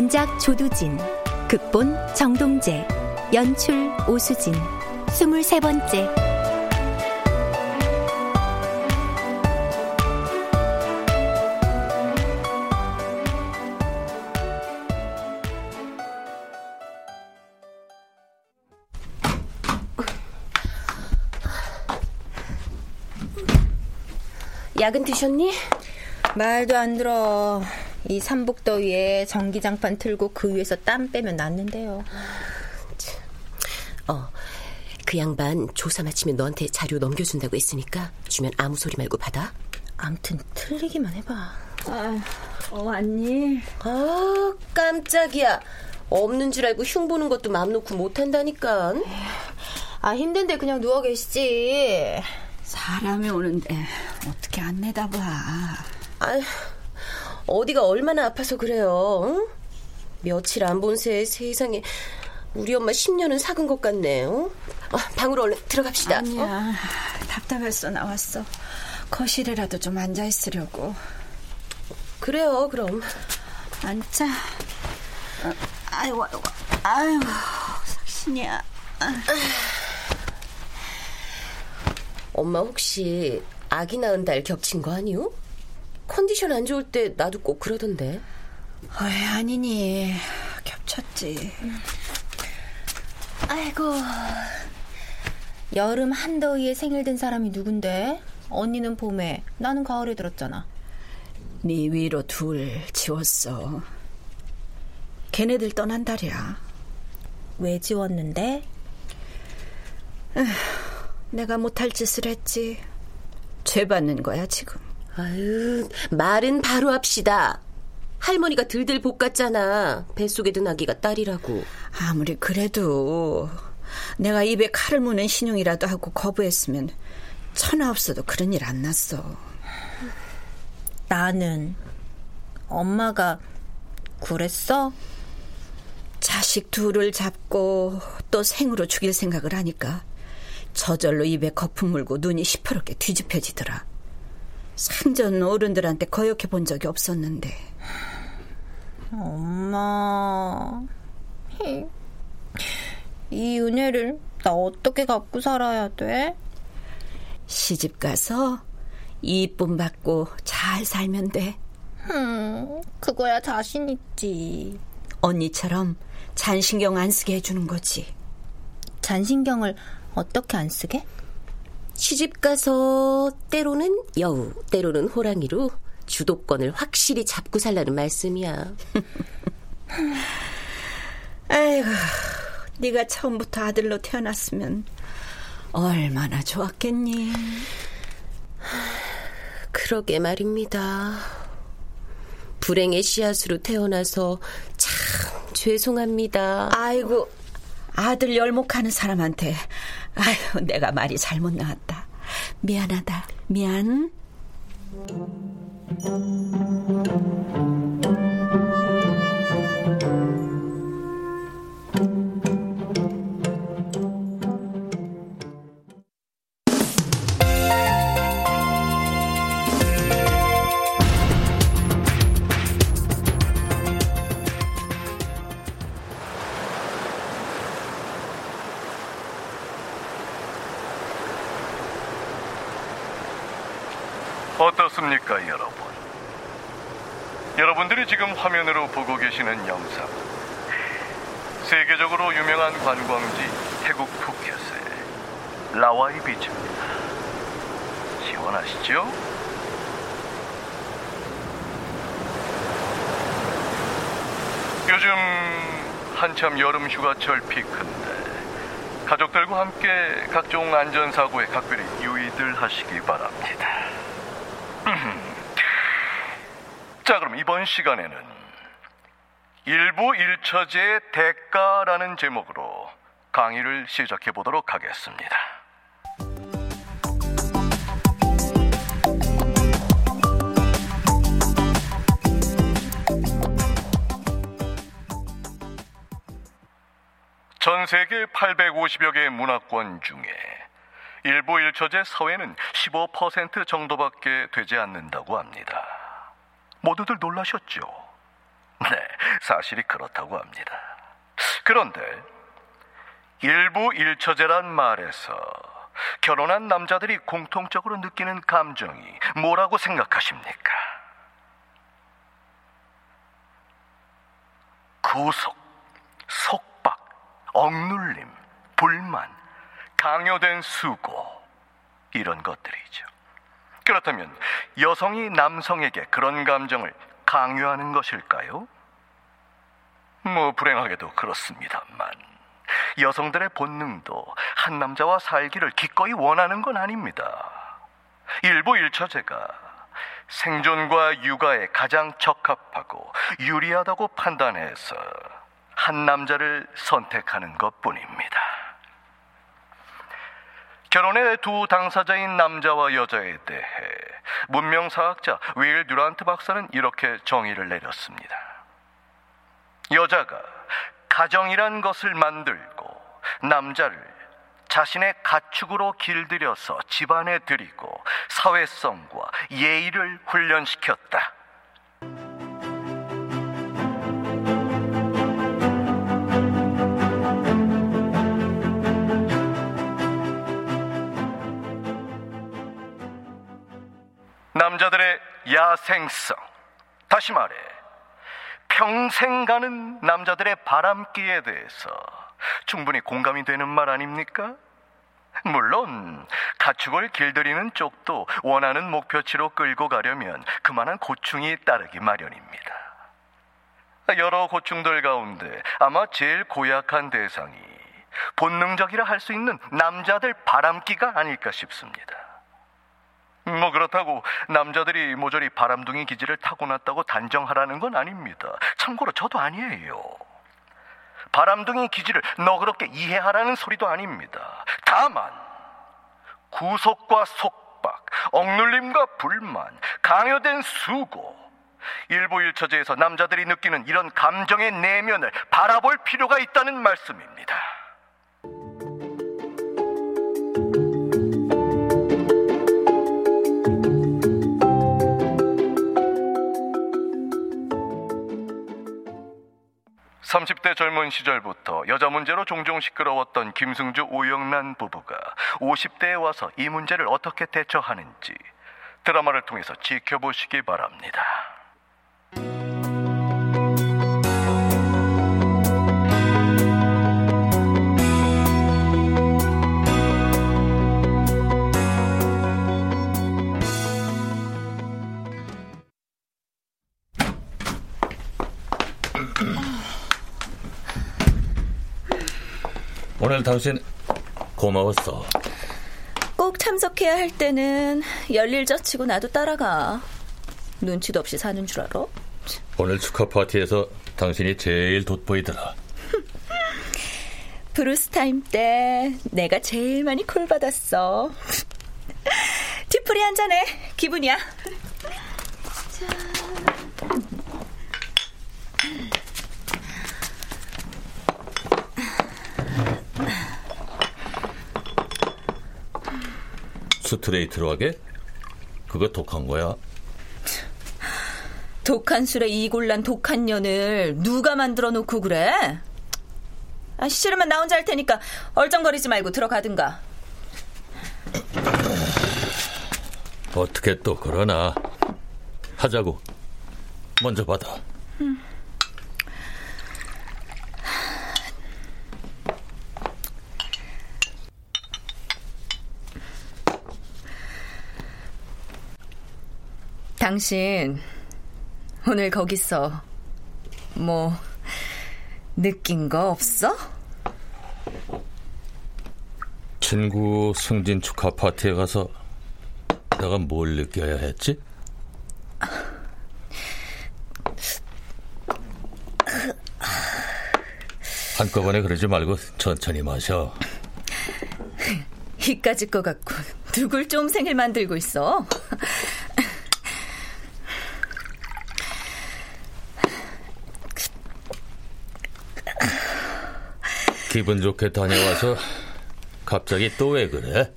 원작 조두진, 극본 정동재, 연출 오수진, 스물세 번째. 야근 드셨니? 말도 안 들어. 이 삼복더위에 전기장판 틀고 그 위에서 땀 빼면 낫는데요. 어, 그 양반 조사 마치면 너한테 자료 넘겨준다고 했으니까 주면 아무 소리 말고 받아. 암튼 틀리기만 해봐. 아, 어, 왔니? 아, 깜짝이야. 없는 줄 알고 흉 보는 것도 마음 놓고 못한다니까. 아, 힘든데 그냥 누워 계시지. 사람이 오는데 어떻게 안 내다봐. 아, 어디가 얼마나 아파서 그래요. 응? 며칠 안 본 새에 세상에 우리 엄마 10년은 사근 것 같네. 요 어? 방으로 얼른 들어갑시다. 아니야. 어? 답답했어 나왔어. 거실에라도 좀 앉아 있으려고. 그래요. 그럼 앉자. 어, 아이고 아이고 아이고 삭신이야. 엄마 혹시 아기 낳은 달 겹친 거 아니요? 컨디션 안 좋을 때 나도 꼭 그러던데. 어이, 아니니. 겹쳤지. 아이고. 여름 한더위에 생일 든 사람이 누군데? 언니는 봄에, 나는 가을에 들었잖아. 네 위로 둘 지웠어. 걔네들 떠난 달이야. 왜 지웠는데? 에휴, 내가 못할 짓을 했지. 죄 받는 거야, 지금. 아유, 말은 바로 합시다. 할머니가 들들 볶았잖아. 뱃속에 든 아기가 딸이라고. 아무리 그래도 내가 입에 칼을 무는 신용이라도 하고 거부했으면 천하 없어도 그런 일 안 났어. 나는 엄마가 그랬어? 자식 둘을 잡고 또 생으로 죽일 생각을 하니까 저절로 입에 거품 물고 눈이 시퍼렇게 뒤집혀지더라. 생전 어른들한테 거역해 본 적이 없었는데. 엄마. 이 은혜를 나 어떻게 갚고 살아야 돼? 시집 가서 이쁨 받고 잘 살면 돼. 음, 그거야 자신 있지. 언니처럼 잔신경 안 쓰게 해주는 거지. 잔신경을 어떻게 안 쓰게? 시집 가서 때로는 여우, 때로는 호랑이로 주도권을 확실히 잡고 살라는 말씀이야. 아이고, 네가 처음부터 아들로 태어났으면 얼마나 좋았겠니? 그러게 말입니다. 불행의 씨앗으로 태어나서 참 죄송합니다. 아이고, 아들 열목하는 사람한테 아유, 내가 말이 잘못 나왔다. 미안하다. 미안. 계시는 영상. 세계적으로 유명한 관광지 태국 푸켓의 라와이 비치입니다. 시원하시죠? 요즘 한참 여름 휴가철 피크인데 가족들과 함께 각종 안전사고에 각별히 유의들 하시기 바랍니다. 자, 그럼 이번 시간에는 일부 일처제의 대가라는 제목으로 강의를 시작해 보도록 하겠습니다. 전 세계 850여 개의 문화권 중에 일부 일처제 사회는 15% 정도밖에 되지 않는다고 합니다. 모두들 놀라셨죠? 네, 사실이 그렇다고 합니다. 그런데 일부 일처제란 말에서 결혼한 남자들이 공통적으로 느끼는 감정이 뭐라고 생각하십니까? 구속, 속박, 억눌림, 불만, 강요된 수고 이런 것들이죠. 그렇다면 여성이 남성에게 그런 감정을 강요하는 것일까요? 뭐 불행하게도 그렇습니다만 여성들의 본능도 한 남자와 살기를 기꺼이 원하는 건 아닙니다. 일부 일처제가 생존과 육아에 가장 적합하고 유리하다고 판단해서 한 남자를 선택하는 것 뿐입니다. 결혼의 두 당사자인 남자와 여자에 대해 문명사학자 웨일 듀란트 박사는 이렇게 정의를 내렸습니다. 여자가 가정이란 것을 만들고 남자를 자신의 가축으로 길들여서 집안에 들이고 사회성과 예의를 훈련시켰다. 남자들의 야생성. 다시 말해, 평생 가는 남자들의 바람기에 대해서 충분히 공감이 되는 말 아닙니까? 물론, 가축을 길들이는 쪽도 원하는 목표치로 끌고 가려면 그만한 고충이 따르기 마련입니다. 여러 고충들 가운데 아마 제일 고약한 대상이 본능적이라 할 수 있는 남자들 바람기가 아닐까 싶습니다. 뭐 그렇다고 남자들이 모조리 바람둥이 기질을 타고났다고 단정하라는 건 아닙니다. 참고로 저도 아니에요. 바람둥이 기질을 너그럽게 이해하라는 소리도 아닙니다. 다만 구속과 속박, 억눌림과 불만, 강요된 수고, 일부 일처제에서 남자들이 느끼는 이런 감정의 내면을 바라볼 필요가 있다는 말씀입니다. 30대 젊은 시절부터 여자 문제로 종종 시끄러웠던 김승주 오영란 부부가 50대에 와서 이 문제를 어떻게 대처하는지 드라마를 통해서 지켜보시기 바랍니다. 오늘 당신 고마웠어. 꼭 참석해야 할 때는 열일 젖히고 나도 따라가. 눈치도 없이 사는 줄 알아? 오늘 축하 파티에서 당신이 제일 돋보이더라. 블루스 타임 때 내가 제일 많이 콜 받았어. 뒤풀이 한 잔해. 기분이야. 스트레이트로 하게? 그거 독한 거야. 독한 술에 이골란 독한 년을 누가 만들어 놓고 그래? 아, 싫으면 나 혼자 할 테니까 얼쩡거리지 말고 들어가든가. 어떻게 또 그러나. 하자고. 먼저 받아. 음. 당신 오늘 거기서 뭐 느낀 거 없어? 친구 승진 축하 파티에 가서 내가 뭘 느껴야 했지? 한꺼번에 그러지 말고 천천히 마셔. 이까짓 거 갖고 누굴 좀 생일 만들고 있어? 기분 좋게 다녀와서 갑자기 또 왜 그래?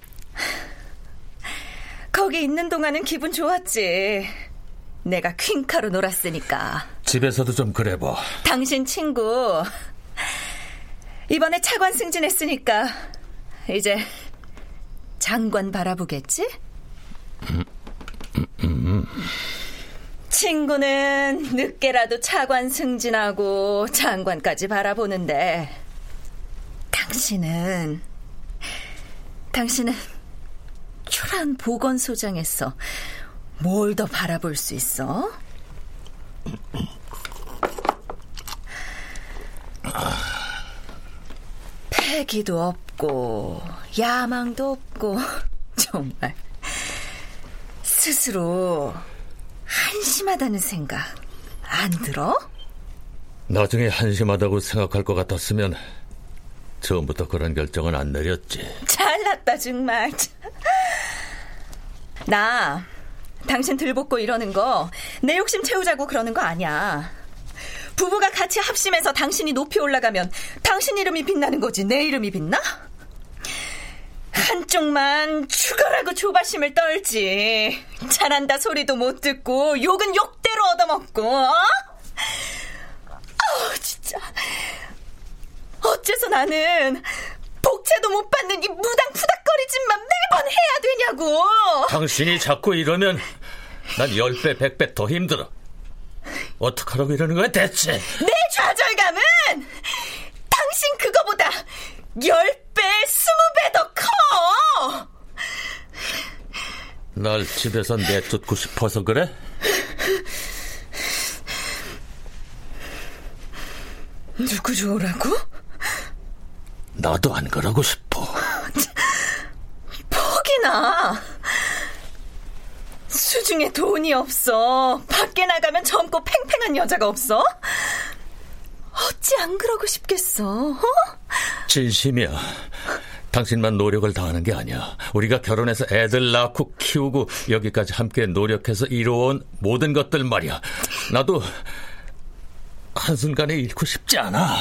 거기 있는 동안은 기분 좋았지. 내가 퀸카로 놀았으니까. 집에서도 좀 그래 봐. 당신 친구 이번에 차관 승진했으니까 이제 장관 바라보겠지? 음, 음, 음. 친구는 늦게라도 차관 승진하고 장관까지 바라보는데 당신은 당신은 초란 보건소장에서 뭘 더 바라볼 수 있어? 패기도 없고 야망도 없고 정말 스스로 한심하다는 생각 안 들어? 나중에 한심하다고 생각할 것 같았으면 처음부터 그런 결정은 안 내렸지. 잘났다 정말. 나 당신 들볶고 이러는 거 내 욕심 채우자고 그러는 거 아니야. 부부가 같이 합심해서 당신이 높이 올라가면 당신 이름이 빛나는 거지 내 이름이 빛나? 한쪽만 죽어라고 조바심을 떨지. 잘한다 소리도 못 듣고 욕은 욕대로 얻어먹고. 어? 어 진짜. 어째서 나는 복채도 못 받는 이 무당 푸닥거리짓만 매번 해야 되냐고. 당신이 자꾸 이러면 난 열배 백배 더 힘들어. 어떡하라고 이러는 거야 대체? 내 좌절감은 당신 그거보다 열 배, 스무 배더 커! 날 집에서 내쫓고 싶어서 그래? 누구 좋으라고? 나도 안 그러고 싶어. 퍽이나. 수중에 돈이 없어. 밖에 나가면 젊고 팽팽한 여자가 없어? 어찌 안 그러고 싶겠어? 어? 진심이야. 당신만 노력을 다하는 게 아니야. 우리가 결혼해서 애들 낳고 키우고 여기까지 함께 노력해서 이루어온 모든 것들 말이야. 나도 한순간에 잃고 싶지 않아.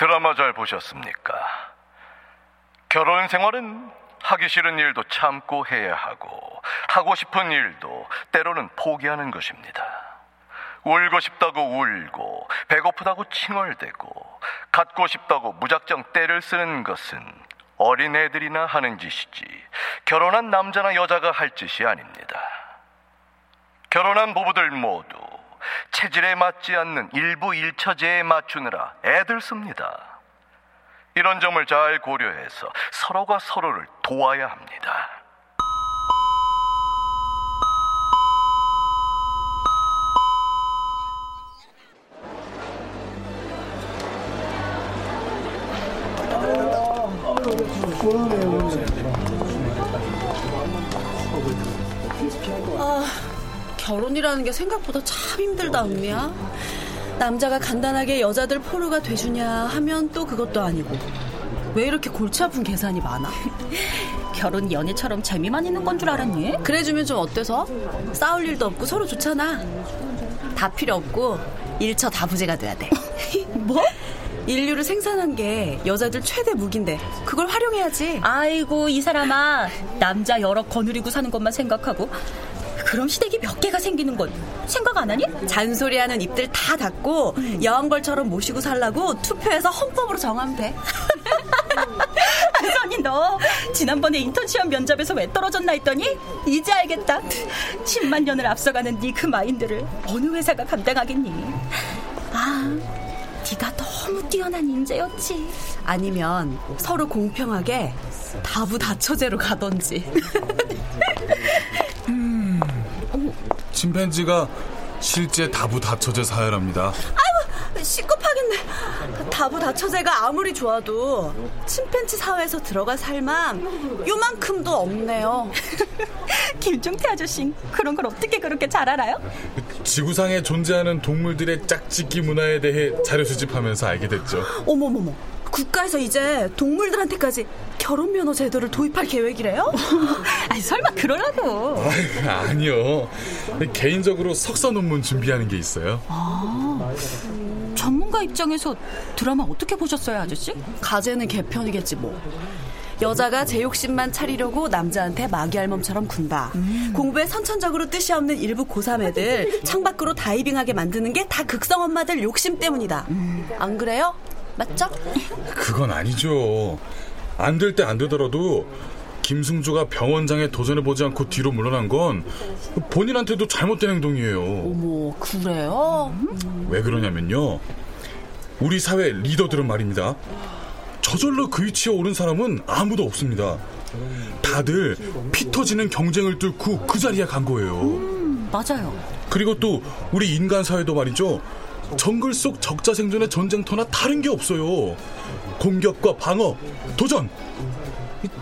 드라마 잘 보셨습니까? 결혼 생활은 하기 싫은 일도 참고 해야 하고, 하고 싶은 일도 때로는 포기하는 것입니다. 울고 싶다고 울고, 배고프다고 칭얼대고, 갖고 싶다고 무작정 때를 쓰는 것은 어린애들이나 하는 짓이지, 결혼한 남자나 여자가 할 짓이 아닙니다. 결혼한 부부들 모두 체질에 맞지 않는 일부 일처제에 맞추느라 애들 씁니다. 이런 점을 잘 고려해서 서로가 서로를 도와야 합니다. 아, 결혼이라는 게 생각보다 참 힘들다, 은미야. 남자가 간단하게 여자들 포르가 돼주냐 하면 또 그것도 아니고. 왜 이렇게 골치 아픈 계산이 많아? 결혼 연애처럼 재미만 있는 건 줄 알았니? 그래주면 좀 어때서? 싸울 일도 없고 서로 좋잖아. 다 필요 없고 일처 다부제가 돼야 돼. 뭐? 인류를 생산한 게 여자들 최대 무기인데 그걸 활용해야지. 아이고 이 사람아 남자 여러 거느리고 사는 것만 생각하고 그럼 시댁이 몇 개가 생기는 건 생각 안 하니? 잔소리하는 입들 다 닫고 여왕벌처럼 모시고 살라고 투표해서 헌법으로 정하면 돼. 선이 너 지난번에 인턴 시험 면접에서 왜 떨어졌나 했더니 이제 알겠다. 10만 년을 앞서가는 네 그 마인드를 어느 회사가 감당하겠니? 아, 네가 너무 뛰어난 인재였지. 아니면 서로 공평하게 다부다처제로 가던지. 음, 침팬지가 실제 다부다처제 사회랍니다. 아이고 시급하겠네. 다부다처제가 아무리 좋아도 침팬지 사회에서 들어갈 살만 요만큼도 없네요. 김종태 아저씨 그런 걸 어떻게 그렇게 잘 알아요? 지구상에 존재하는 동물들의 짝짓기 문화에 대해 자료 수집하면서 알게 됐죠. 어머머머. 국가에서 이제 동물들한테까지 결혼 면허 제도를 도입할 계획이래요? 아니 설마 그러라고? 아, 아니요. 개인적으로 석사 논문 준비하는 게 있어요. 아, 전문가 입장에서 드라마 어떻게 보셨어요, 아저씨? 가제는 개편이겠지 뭐. 여자가 제 욕심만 차리려고 남자한테 마귀알몸처럼 군다. 음. 공부에 선천적으로 뜻이 없는 일부 고3 애들 창밖으로 다이빙하게 만드는 게 다 극성 엄마들 욕심 때문이다. 음. 안 그래요? 맞죠? 그건 아니죠. 안 될 때 안 되더라도 김승주가 병원장에 도전해보지 않고 뒤로 물러난 건 본인한테도 잘못된 행동이에요. 어머, 그래요? 왜 그러냐면요. 우리 사회 리더들은 말입니다. 저절로 그 위치에 오른 사람은 아무도 없습니다. 다들 피 터지는 경쟁을 뚫고 그 자리에 간 거예요. 음, 맞아요. 그리고 또 우리 인간 사회도 말이죠. 정글 속 적자 생존의 전쟁터나 다른 게 없어요. 공격과 방어, 도전.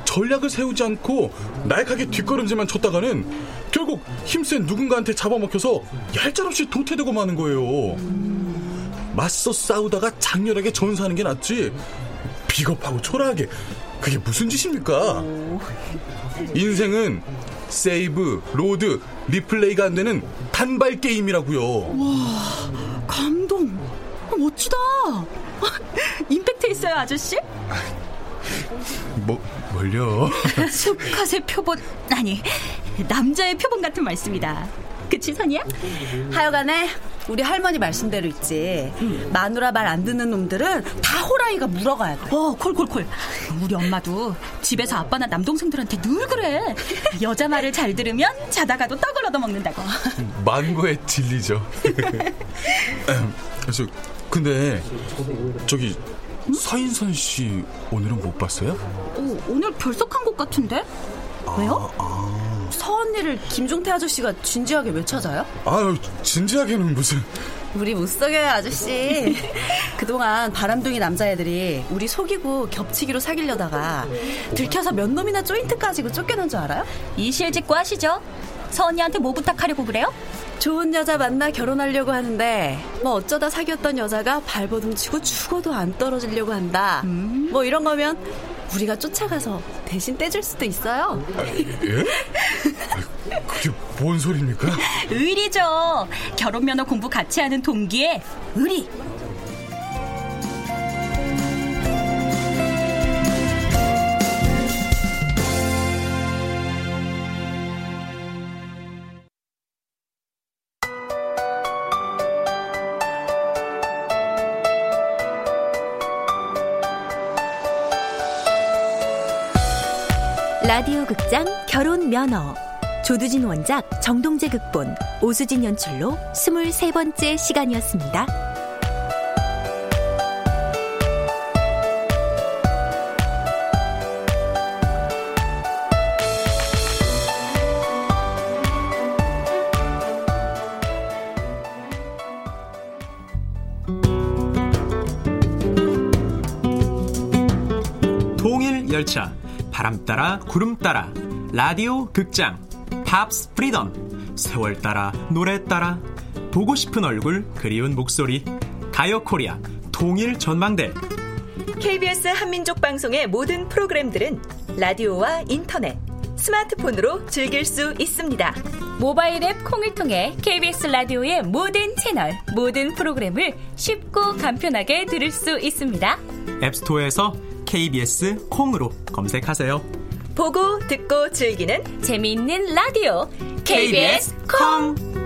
전략을 세우지 않고 나약하게 뒷걸음질만 쳤다가는 결국 힘센 누군가한테 잡아먹혀서 얄짤없이 도태되고 마는 거예요. 맞서 싸우다가 장렬하게 전사하는 게 낫지. 비겁하고 초라하게 그게 무슨 짓입니까? 인생은 save, load, replay가 안 되는 단발 게임이라고요. 와, 감동. 멋지다. 임팩트 있어요, 아저씨? 뭐, 뭘요? 수컷의 표본, 아니, 남자의 표본 같은 말씀이다. 그 치, 선이야? 하여간에 우리 할머니 말씀대로 있지. 음. 마누라 말 안 듣는 놈들은 다 호랑이가 물어가야 돼. 어, 콜콜콜. 우리 엄마도 집에서 아빠나 남동생들한테 늘 그래. 여자 말을 잘 들으면 자다가도 떡을 얻어먹는다고. 만고의 진리죠. 그래서 근데 저기 서인선 씨 오늘은 못 봤어요? 오, 오늘 결석한 것 같은데? 왜요? 아, 아. 서 언니를 김종태 아저씨가 진지하게 왜 찾아요? 아유 진지하게는 무슨 우리 못 속여요 아저씨 그동안 바람둥이 남자애들이 우리 속이고 겹치기로 사귀려다가 들켜서 몇 놈이나 조인트 까지고 쫓겨난 줄 알아요? 이 실직고 하시죠 서 언니한테 뭐 부탁하려고 그래요? 좋은 여자 만나 결혼하려고 하는데 뭐 어쩌다 사귀었던 여자가 발버둥 치고 죽어도 안 떨어지려고 한다 음. 뭐 이런 거면 우리가 쫓아가서 대신 떼줄 수도 있어요. 아, 예? 아, 그게 뭔 소리입니까? 의리죠. 결혼 면허 공부 같이 하는 동기에 의리. 라디오 극장 결혼 면허 조두진 원작 정동재 극본 오수진 연출로 23번째 시간이었습니다. 바람 따라 구름 따라, 라디오 극장, Pops Freedom, 세월 따라 노래 따라, 보고 싶은 얼굴 그리운 목소리, 가요 코리아, 통일 전망대. KBS 한민족 방송의 모든 프로그램들은 라디오와 인터넷, 스마트폰으로 즐길 수 있습니다. 모바일 앱 콩을 통해 KBS 라디오의 모든 채널, 모든 프로그램을 쉽고 간편하게 들을 수 있습니다. 앱스토어에서 KBS 콩으로 검색하세요. 보고 듣고 즐기는 재미있는 라디오 KBS 콩.